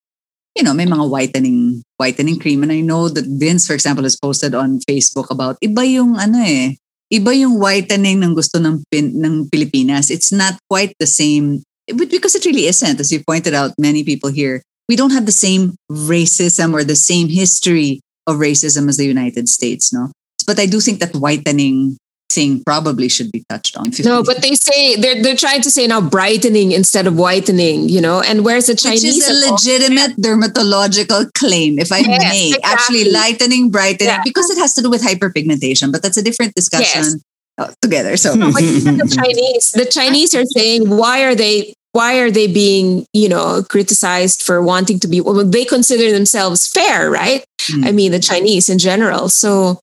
you know, may mga whitening, whitening cream. And I know that Vince, for example, has posted on Facebook about iba yung ano eh, iba yung whitening ng gusto ng, pin, ng Pilipinas. It's not quite the same but because it really isn't, as you pointed out, many people here, we don't have the same racism or the same history of racism as the United States, no? But I do think that whitening thing probably should be touched on. No, but they say they're they're trying to say now brightening instead of whitening, you know. And where's the Chinese? which is a legitimate dermatological claim, if I Yes, may. exactly. Actually, lightening, brightening, Yeah. because it has to do with hyperpigmentation, but that's a different discussion Yes. uh, together. So, No, the Chinese, the Chinese are saying, why are they why are they being, you know, criticized for wanting to be well, they consider themselves fair, right? Mm. I mean the Chinese in general. So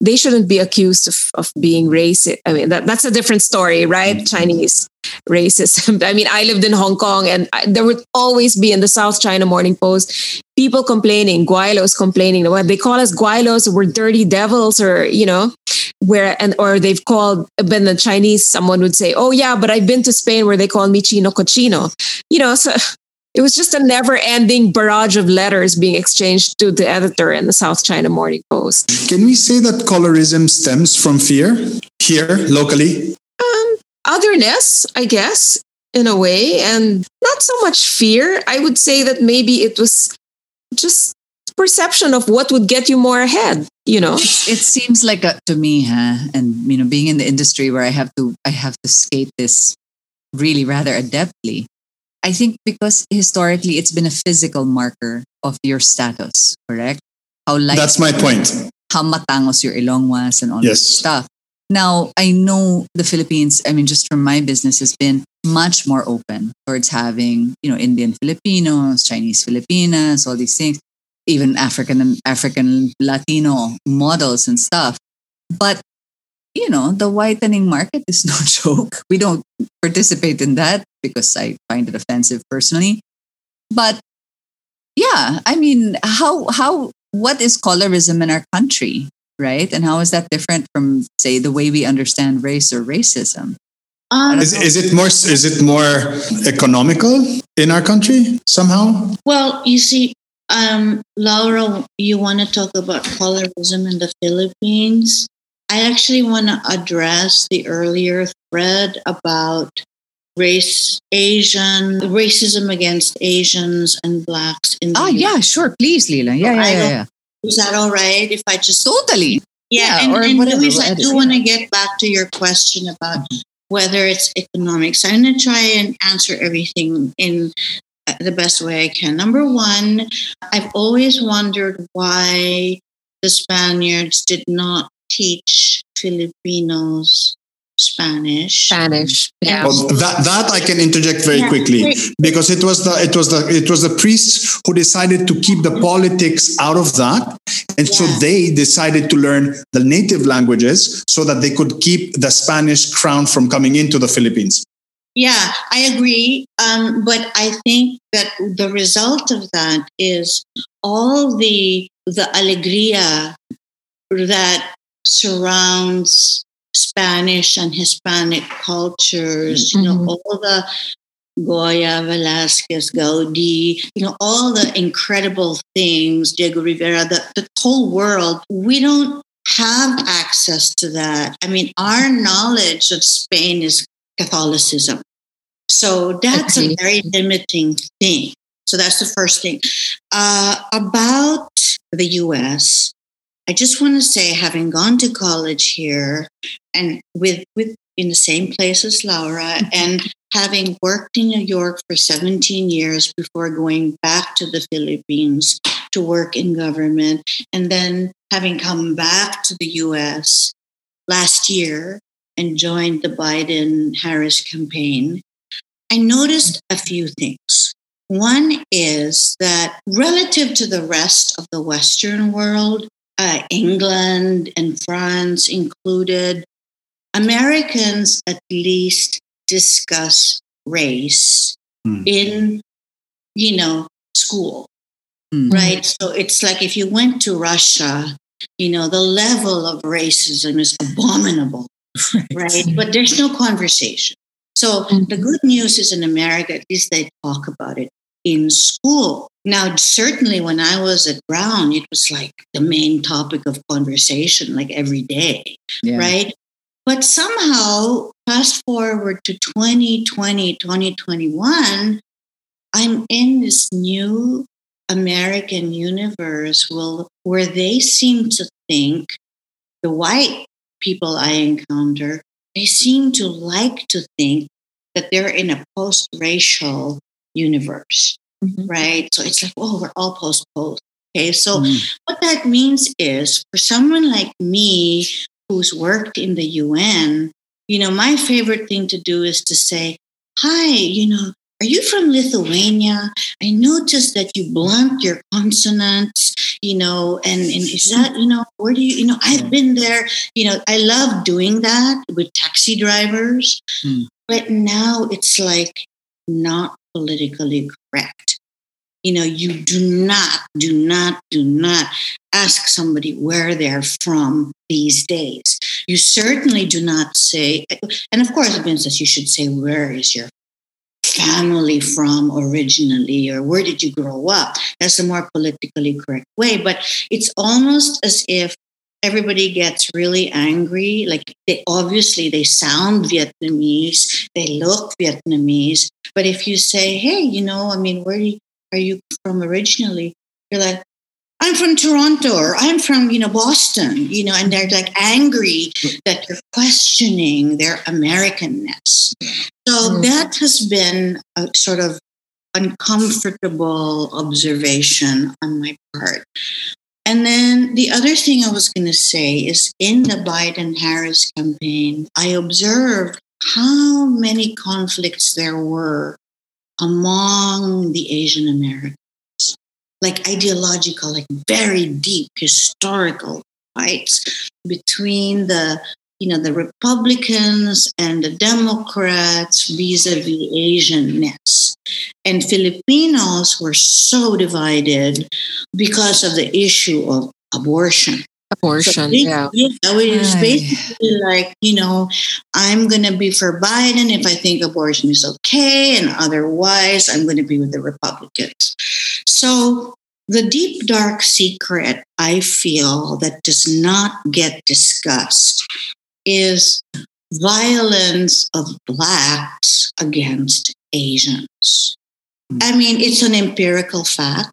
they shouldn't be accused of, of being racist. I mean, that, that's a different story, right? Mm-hmm. Chinese racism. I mean, I lived in Hong Kong and I, there would always be in the South China Morning Post people complaining, Gweilos complaining. What they call us Gweilos, we're dirty devils, or, you know, where, and, or they've called, been the Chinese, someone would say, oh, yeah, but I've been to Spain where they call me Chino Cochino. You know, so it was just a never ending barrage of letters being exchanged to the editor in the South China Morning Post. Can we say that colorism stems from fear here locally? Um, otherness, I guess, in a way, and not so much fear. I would say that maybe it was just perception of what would get you more ahead, you know? it seems like a, to me, huh? And you know, being in the industry where I have to, I have to skate this really rather adeptly. I think because historically it's been a physical marker of your status, correct? How light, That's my point. how matangos your ilong was and all Yes. that stuff. Now, I know the Philippines, I mean, just from my business, has been much more open towards having, you know, Indian Filipinos, Chinese Filipinas, all these things, even African African Latino models and stuff. But, you know, the whitening market is no joke. We don't participate in that because I find it offensive personally. But yeah, I mean, how how what is colorism in our country, right? And how is that different from, say, the way we understand race or racism? Um, Is, is it more is it more economical in our country somehow? well, you see, um, Laura, you want to talk about colorism in the Philippines. I actually want to address the earlier thread about race, Asian, racism against Asians and blacks in the Ah, yeah, sure. Please, Lila. Yeah, yeah, yeah. yeah. Is that all right if I just Totally. Yeah, Yeah, and, or and whatever, Luis, we'll I do want to get back to your question about whether it's economics. I'm going to try and answer everything in uh, the best way I can. Number one, I've always wondered why the Spaniards did not teach Filipinos Spanish. Spanish. Yeah. Well, that that I can interject very Yeah. quickly because it was the it was the it was the priests who decided to keep the politics out of that, and so they decided to learn the native languages so that they could keep the Spanish crown from coming into the Philippines. Yeah, I agree. Um, but I think that the result of that is all the the alegria that surrounds Spanish and Hispanic cultures. You know, all the Goya, Velasquez, Gaudi, you know, all the incredible things, Diego Rivera, the, the whole world. We don't have access to that. I mean, our knowledge of Spain is Catholicism. So that's Agree. a very limiting thing. So that's the first thing. Uh, about the US, I just want to say, having gone to college here and with, with in the same place as Laura, mm-hmm. and having worked in New York for 17 years before going back to the Philippines to work in government, and then having come back to the US last year and joined the Biden Harris campaign, I noticed a few things. One is that relative to the rest of the Western world, uh, England and France included, Americans at least discuss race mm. in, you know, school, mm. right? So it's like if you went to Russia, you know, the level of racism is abominable, right? right? But there's no conversation. So mm-hmm. the good news is in America, at least they talk about it in school. Now, certainly when I was at Brown, it was like the main topic of conversation, like every day, yeah. right? But somehow, fast forward to 2020, 2021, I'm in this new American universe where they seem to think the white people I encounter they seem to like to think that they're in a post racial universe, mm-hmm. right? So it's like, oh, we're all post post. Okay. So mm. what that means is for someone like me who's worked in the UN, you know, my favorite thing to do is to say, hi, you know, are you from Lithuania? I noticed that you blunt your consonants, you know, and, and is that, you know, where do you, you know, I've been there, you know, I love doing that with taxi drivers, mm. but now it's like not politically correct. You know, you do not, do not, do not ask somebody where they're from these days. You certainly do not say, and of course, Princess, you should say, where is your family from originally or where did you grow up that's the more politically correct way but it's almost as if everybody gets really angry like they obviously they sound vietnamese they look vietnamese but if you say hey you know i mean where are you from originally you're like I'm from Toronto or I'm from, you know, Boston, you know, and they're like angry that you're questioning their Americanness. So mm. that has been a sort of uncomfortable observation on my part. And then the other thing I was going to say is in the Biden Harris campaign, I observed how many conflicts there were among the Asian Americans. Like ideological, like very deep historical fights between the you know the Republicans and the Democrats vis-a-vis Asian Asianness. And Filipinos were so divided because of the issue of abortion. Abortion, so they, yeah. Yeah, it was basically like, you know, I'm going to be for Biden if I think abortion is okay, and otherwise, I'm going to be with the Republicans. So, the deep, dark secret I feel that does not get discussed is violence of Blacks against Asians. I mean, it's an empirical fact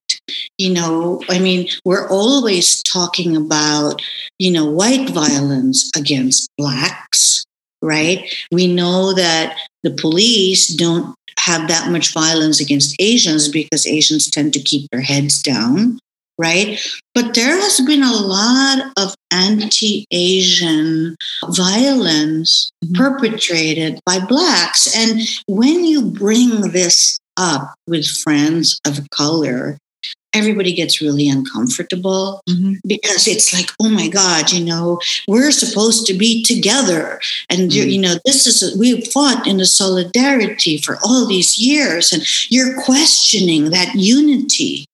you know. I mean we're always talking about you know white violence against blacks right? We know that the police don't have that much violence against asians because asians tend to keep their heads down right but there has been a lot of anti-asian violence mm-hmm. perpetrated by blacks and when you bring this up with friends of color everybody gets really uncomfortable mm-hmm. because it's like, oh my God, you know, we're supposed to be together. And, mm-hmm. you know, this is, we fought in a solidarity for all these years, and you're questioning that unity.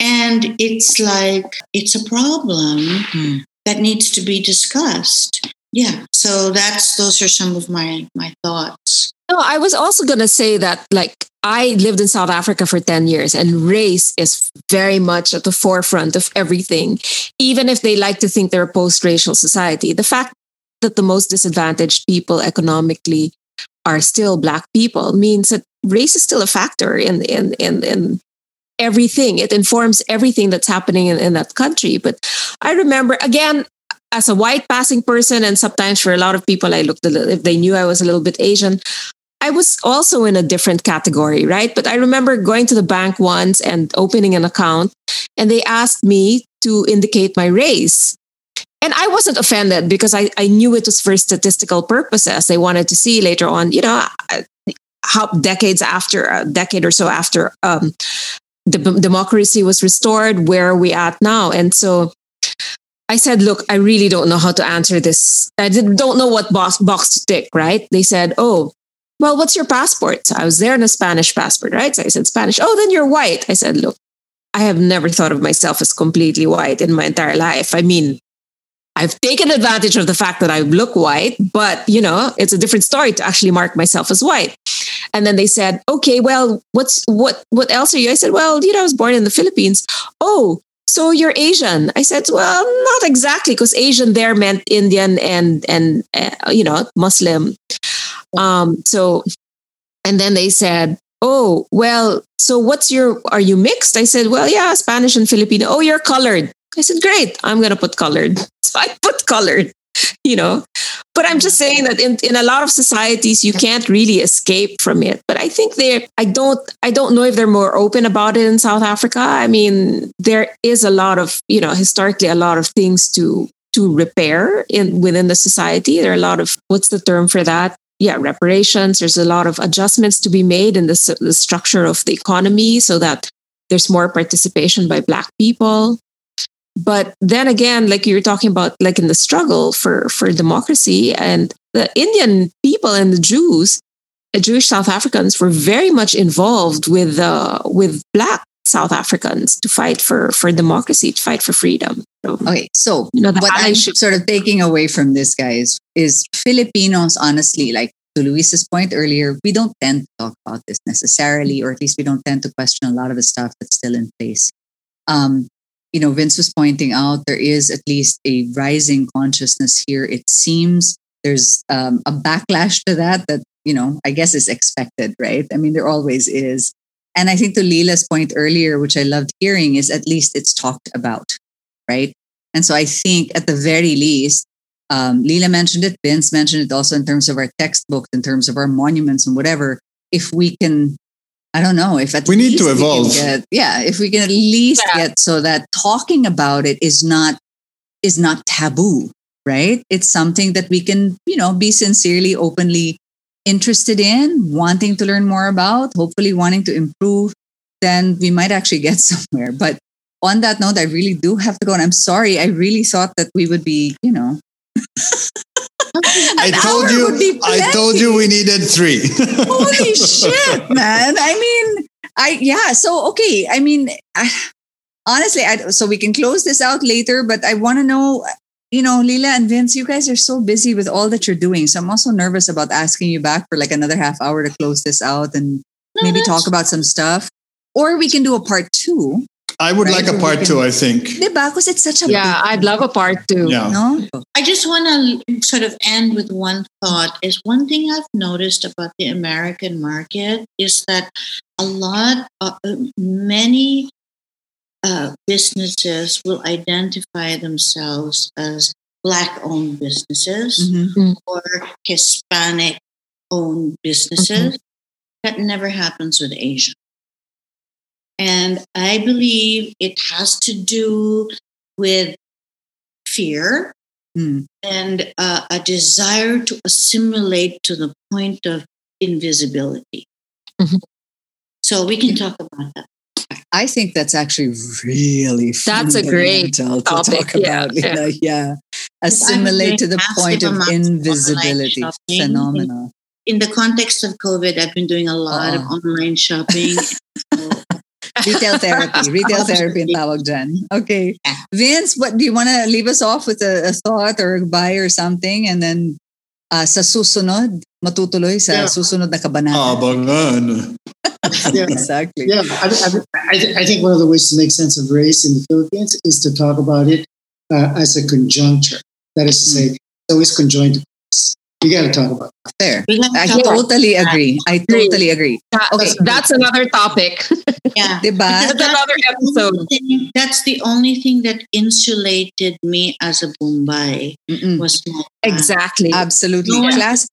And it's like, it's a problem mm-hmm. that needs to be discussed. Yeah. So that's, those are some of my, my thoughts. No, I was also going to say that, like, I lived in South Africa for 10 years, and race is very much at the forefront of everything. Even if they like to think they're a post racial society, the fact that the most disadvantaged people economically are still Black people means that race is still a factor in, in, in, in everything. It informs everything that's happening in, in that country. But I remember, again, as a white passing person, and sometimes for a lot of people, I looked a little, if they knew I was a little bit Asian, I was also in a different category, right? But I remember going to the bank once and opening an account, and they asked me to indicate my race. And I wasn't offended because I, I knew it was for statistical purposes. They wanted to see later on, you know, how decades after, a decade or so after um, the democracy was restored, where are we at now? And so I said, look, I really don't know how to answer this. I don't know what box, box to tick, right? They said, oh, well, what's your passport? So I was there in a Spanish passport, right? So I said, Spanish. Oh, then you're white. I said, look, I have never thought of myself as completely white in my entire life. I mean, I've taken advantage of the fact that I look white, but you know, it's a different story to actually mark myself as white. And then they said, okay, well, what's what what else are you? I said, well, you know, I was born in the Philippines. Oh, so you're Asian. I said, well, not exactly, because Asian there meant Indian and and uh, you know Muslim. Um, so, and then they said, oh, well, so what's your? Are you mixed? I said, well, yeah, Spanish and Filipino. Oh, you're colored. I said, great, I'm gonna put colored. So I put colored. You know, but I'm just saying that in, in a lot of societies you can't really escape from it. But I think they're I don't I don't know if they're more open about it in South Africa. I mean, there is a lot of, you know, historically a lot of things to to repair in within the society. There are a lot of what's the term for that? Yeah, reparations. There's a lot of adjustments to be made in the, the structure of the economy so that there's more participation by Black people but then again like you were talking about like in the struggle for for democracy and the indian people and the jews the jewish south africans were very much involved with uh, with black south africans to fight for for democracy to fight for freedom. So, okay so you know what i'm should... sort of taking away from this guys is filipinos honestly like to luis's point earlier we don't tend to talk about this necessarily or at least we don't tend to question a lot of the stuff that's still in place. Um, you know, Vince was pointing out there is at least a rising consciousness here. It seems there's um, a backlash to that that, you know, I guess is expected, right? I mean, there always is. And I think to Lila's point earlier, which I loved hearing, is at least it's talked about, right? And so I think at the very least, um, Lila mentioned it, Vince mentioned it also in terms of our textbooks, in terms of our monuments and whatever. If we can I don't know if at we need to evolve. Get, yeah, if we can at least yeah. get so that talking about it is not is not taboo, right? It's something that we can, you know, be sincerely, openly interested in, wanting to learn more about, hopefully wanting to improve, then we might actually get somewhere. But on that note, I really do have to go. And I'm sorry, I really thought that we would be, you know, I told you. I told you we needed three. Holy shit, man! I mean, I yeah. So okay. I mean, I, honestly, I, so we can close this out later. But I want to know. You know, Lila and Vince, you guys are so busy with all that you're doing. So I'm also nervous about asking you back for like another half hour to close this out and no, maybe talk about some stuff. Or we can do a part two I would right? like a part two, I think. Diba? Because it's such a Yeah, I'd love a part two. Yeah. No? I just want to sort of end with one thought is one thing I've noticed about the American market is that a lot of uh, many uh, businesses will identify themselves as black owned businesses mm-hmm. or Hispanic owned businesses. Mm-hmm. That never happens with Asian. And I believe it has to do with fear mm. and uh, a desire to assimilate to the point of invisibility. Mm-hmm. So we can talk about that. I think that's actually really that's a great to topic. talk about. Yeah, yeah. yeah. assimilate to the point of invisibility. Phenomenal. In the context of COVID, I've been doing a lot oh. of online shopping. retail therapy. Retail therapy in tawag dyan. Okay. Vince, what do you want to leave us off with a, a, thought or a goodbye or something? And then uh, sa susunod, matutuloy sa yeah. susunod na kabanata. Abangan. yeah. exactly. Yeah, I, I, I, think one of the ways to make sense of race in the Philippines is to talk about it uh, as a conjuncture. That is to say, mm. it's always conjoined you got to talk about that. Fair. I totally agree. I totally agree. Okay, that's another topic. Yeah. That's, another episode. Thing, that's the only thing that insulated me as a Bombay Mm-mm. was exactly, absolutely. No Class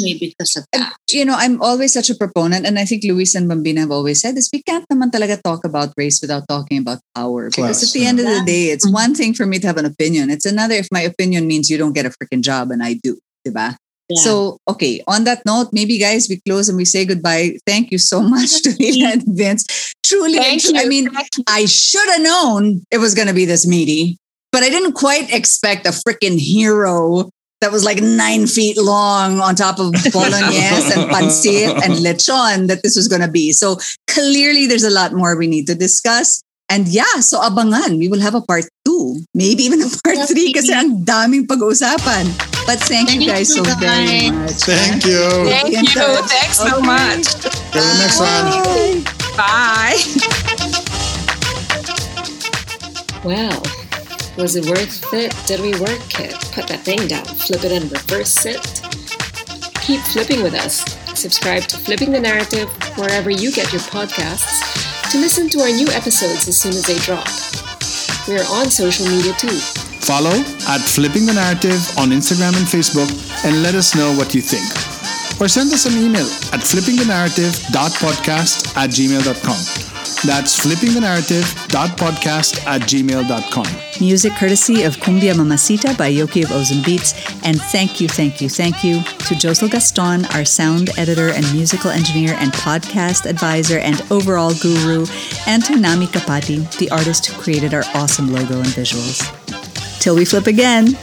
me because of that. You know, I'm always such a proponent, and I think Luis and Bambina have always said this: we can't naman talaga talk about race without talking about power. Because Class, at the yeah. end of the day, it's mm-hmm. one thing for me to have an opinion. It's another if my opinion means you don't get a freaking job, and I do. Diba? So, okay, on that note, maybe guys, we close and we say goodbye. Thank you so much to Lila and Vince. Truly, Thank you. I mean, I should have known it was going to be this meaty. but I didn't quite expect a freaking hero that was like nine feet long on top of bolognese and pancit and lechon that this was going to be. So clearly there's a lot more we need to discuss. And yeah, so abangan, we will have a part two, maybe even a part three kasi ang daming pag-uusapan. But thank, thank you guys you so guys. very much. Thank you. Thank you. Thanks okay. so much. Till the next one. Bye. Well, was it worth it? Did we work it? Put that thing down, flip it and reverse it. Keep flipping with us. Subscribe to Flipping the Narrative wherever you get your podcasts to listen to our new episodes as soon as they drop. We are on social media too. Follow at Flipping the Narrative on Instagram and Facebook and let us know what you think. Or send us an email at flippingthenarrative.podcast at gmail.com. That's flippingthenarrative.podcast at gmail.com. Music courtesy of Cumbia Mamacita by Yoki of Ozone Beats. And thank you, thank you, thank you to Josel Gaston, our sound editor and musical engineer and podcast advisor and overall guru, and to Nami Kapati, the artist who created our awesome logo and visuals. Till we flip again.